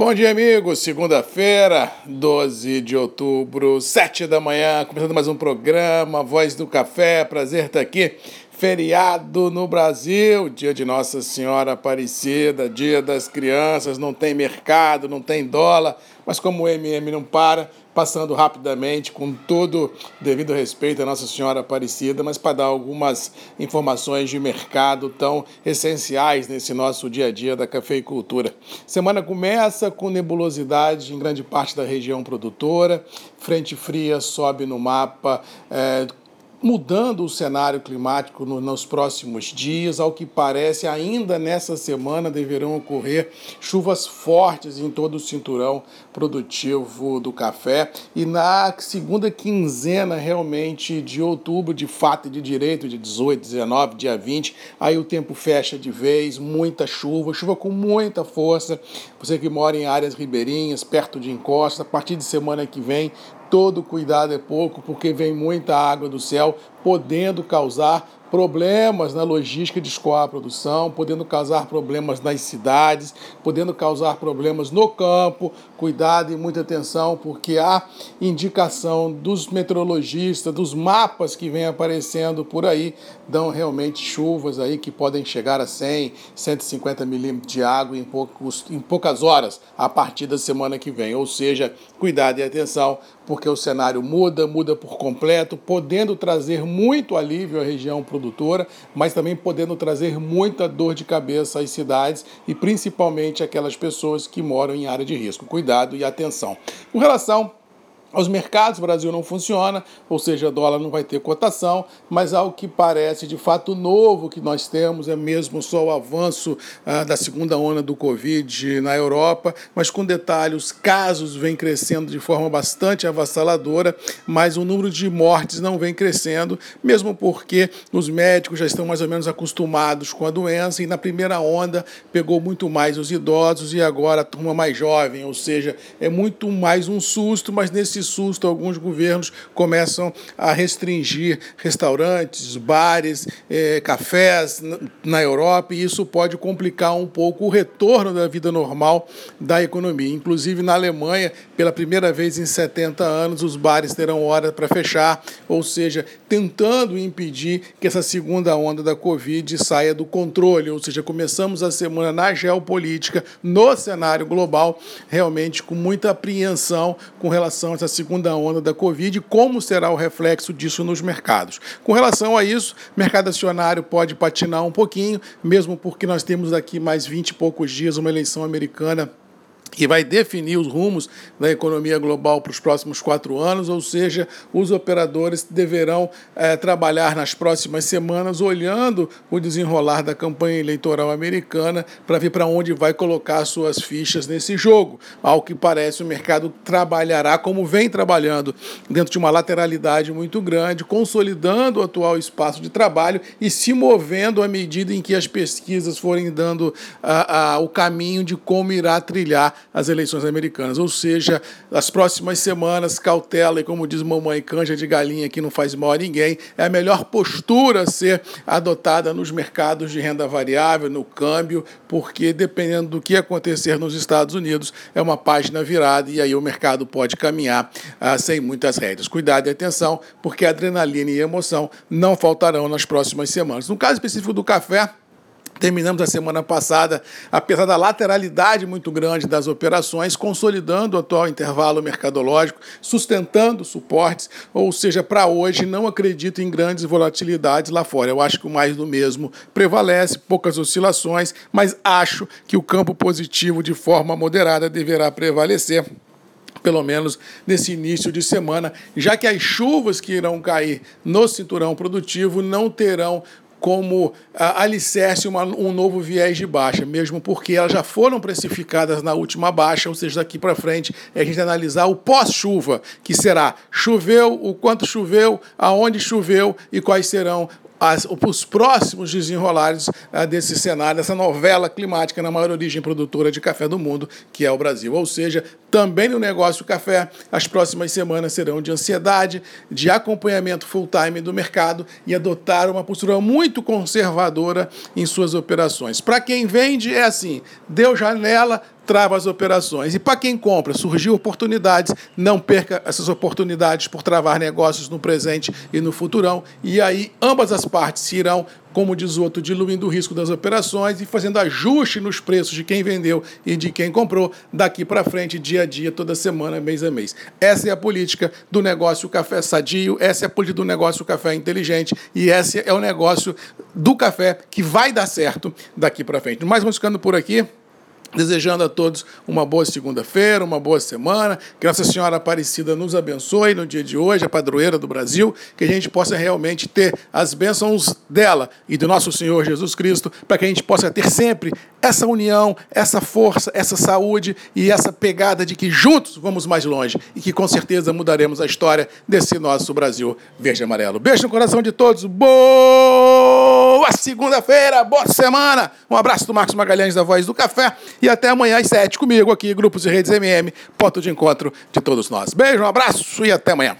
Bom dia, amigos. Segunda-feira, 12 de outubro, 7 da manhã, começando mais um programa Voz do Café. Prazer estar aqui. Feriado no Brasil, dia de Nossa Senhora Aparecida, dia das crianças, não tem mercado, não tem dólar, mas como o MM não para, passando rapidamente, com todo devido respeito à Nossa Senhora Aparecida, mas para dar algumas informações de mercado tão essenciais nesse nosso dia a dia da cafeicultura. Semana começa com nebulosidade em grande parte da região produtora, frente fria sobe no mapa. É, mudando o cenário climático no, nos próximos dias. Ao que parece, ainda nessa semana deverão ocorrer chuvas fortes em todo o cinturão produtivo do café. E na segunda quinzena, realmente, de outubro, de fato e de direito, de 18, 19, dia 20, aí o tempo fecha de vez, muita chuva, chuva com muita força. Você que mora em áreas ribeirinhas, perto de encostas, a partir de semana que vem, todo cuidado é pouco, porque vem muita água do céu, podendo causar problemas na logística de escoar a produção, podendo causar problemas nas cidades, podendo causar problemas no campo. Cuidado e muita atenção, porque há indicação dos meteorologistas, dos mapas que vêm aparecendo por aí, dão realmente chuvas aí que podem chegar a 100, 150 milímetros de água em, poucos, em poucas horas a partir da semana que vem. Ou seja, cuidado e atenção, porque o cenário muda, muda por completo, podendo trazer muito alívio à região produtiva produtora, mas também podendo trazer muita dor de cabeça às cidades e principalmente aquelas pessoas que moram em área de risco. Cuidado e atenção. Com relação aos mercados, o Brasil não funciona, ou seja, dólar não vai ter cotação, mas ao que parece de fato novo que nós temos é mesmo só o avanço ah, da segunda onda do Covid na Europa, mas com detalhe, os casos vêm crescendo de forma bastante avassaladora, mas o número de mortes não vem crescendo, mesmo porque os médicos já estão mais ou menos acostumados com a doença e na primeira onda pegou muito mais os idosos e agora a turma mais jovem, ou seja, é muito mais um susto, mas nesse esse susto, alguns governos começam a restringir restaurantes, bares, eh, cafés na Europa, e isso pode complicar um pouco o retorno da vida normal da economia. Inclusive, na Alemanha, pela primeira vez em 70 anos, os bares terão hora para fechar, ou seja, tentando impedir que essa segunda onda da Covid saia do controle. Ou seja, começamos a semana na geopolítica, no cenário global, realmente com muita apreensão com relação a essa segunda onda da Covid e como será o reflexo disso nos mercados. Com relação a isso, mercado acionário pode patinar um pouquinho, mesmo porque nós temos aqui mais 20 e poucos dias uma eleição americana que vai definir os rumos da economia global para os próximos quatro anos, ou seja, os operadores deverão é, trabalhar nas próximas semanas olhando o desenrolar da campanha eleitoral americana para ver para onde vai colocar suas fichas nesse jogo. Ao que parece, o mercado trabalhará como vem trabalhando, dentro de uma lateralidade muito grande, consolidando o atual espaço de trabalho e se movendo à medida em que as pesquisas forem dando a, a, o caminho de como irá trilhar as eleições americanas. Ou seja, as próximas semanas, cautela e, como diz mamãe, canja de galinha que não faz mal a ninguém, é a melhor postura a ser adotada nos mercados de renda variável, no câmbio, porque dependendo do que acontecer nos Estados Unidos, é uma página virada e aí o mercado pode caminhar ah, sem muitas rédeas. Cuidado e atenção, porque adrenalina e emoção não faltarão nas próximas semanas. No caso específico do café, Terminamos a semana passada, apesar da lateralidade muito grande das operações, consolidando o atual intervalo mercadológico, sustentando suportes, ou seja, para hoje não acredito em grandes volatilidades lá fora. Eu acho que o mais do mesmo prevalece, poucas oscilações, mas acho que o campo positivo de forma moderada deverá prevalecer pelo menos nesse início de semana, já que as chuvas que irão cair no cinturão produtivo não terão como ah, alicerce uma, um novo viés de baixa, mesmo porque elas já foram precificadas na última baixa, ou seja, daqui para frente é a gente analisar o pós-chuva, que será choveu, o quanto choveu, aonde choveu e quais serão as, os próximos desenrolares uh, desse cenário, dessa novela climática na maior origem produtora de café do mundo, que é o Brasil. Ou seja, também no negócio café, as próximas semanas serão de ansiedade, de acompanhamento full-time do mercado e adotar uma postura muito conservadora em suas operações. Para quem vende, é assim: deu janela, trava as operações. E para quem compra, surgiu oportunidades, não perca essas oportunidades por travar negócios no presente e no futurão. E aí ambas as partes irão, como diz o outro, diluindo o risco das operações e fazendo ajuste nos preços de quem vendeu e de quem comprou daqui para frente, dia a dia, toda semana, mês a mês. Essa é a política do negócio café sadio, essa é a política do negócio café inteligente e esse é o negócio do café que vai dar certo daqui para frente. Mas vamos ficando por aqui. Desejando a todos uma boa segunda-feira, uma boa semana, que Nossa Senhora Aparecida nos abençoe no dia de hoje, a padroeira do Brasil, que a gente possa realmente ter as bênçãos dela e do nosso Senhor Jesus Cristo, para que a gente possa ter sempre essa união, essa força, essa saúde e essa pegada de que juntos vamos mais longe e que com certeza mudaremos a história desse nosso Brasil verde e amarelo. Beijo no coração de todos, boa segunda-feira, boa semana. Um abraço do Marcos Magalhães da Voz do Café e até amanhã às sete comigo aqui, Grupos e Redes MM, ponto de encontro de todos nós. Beijo, um abraço e até amanhã.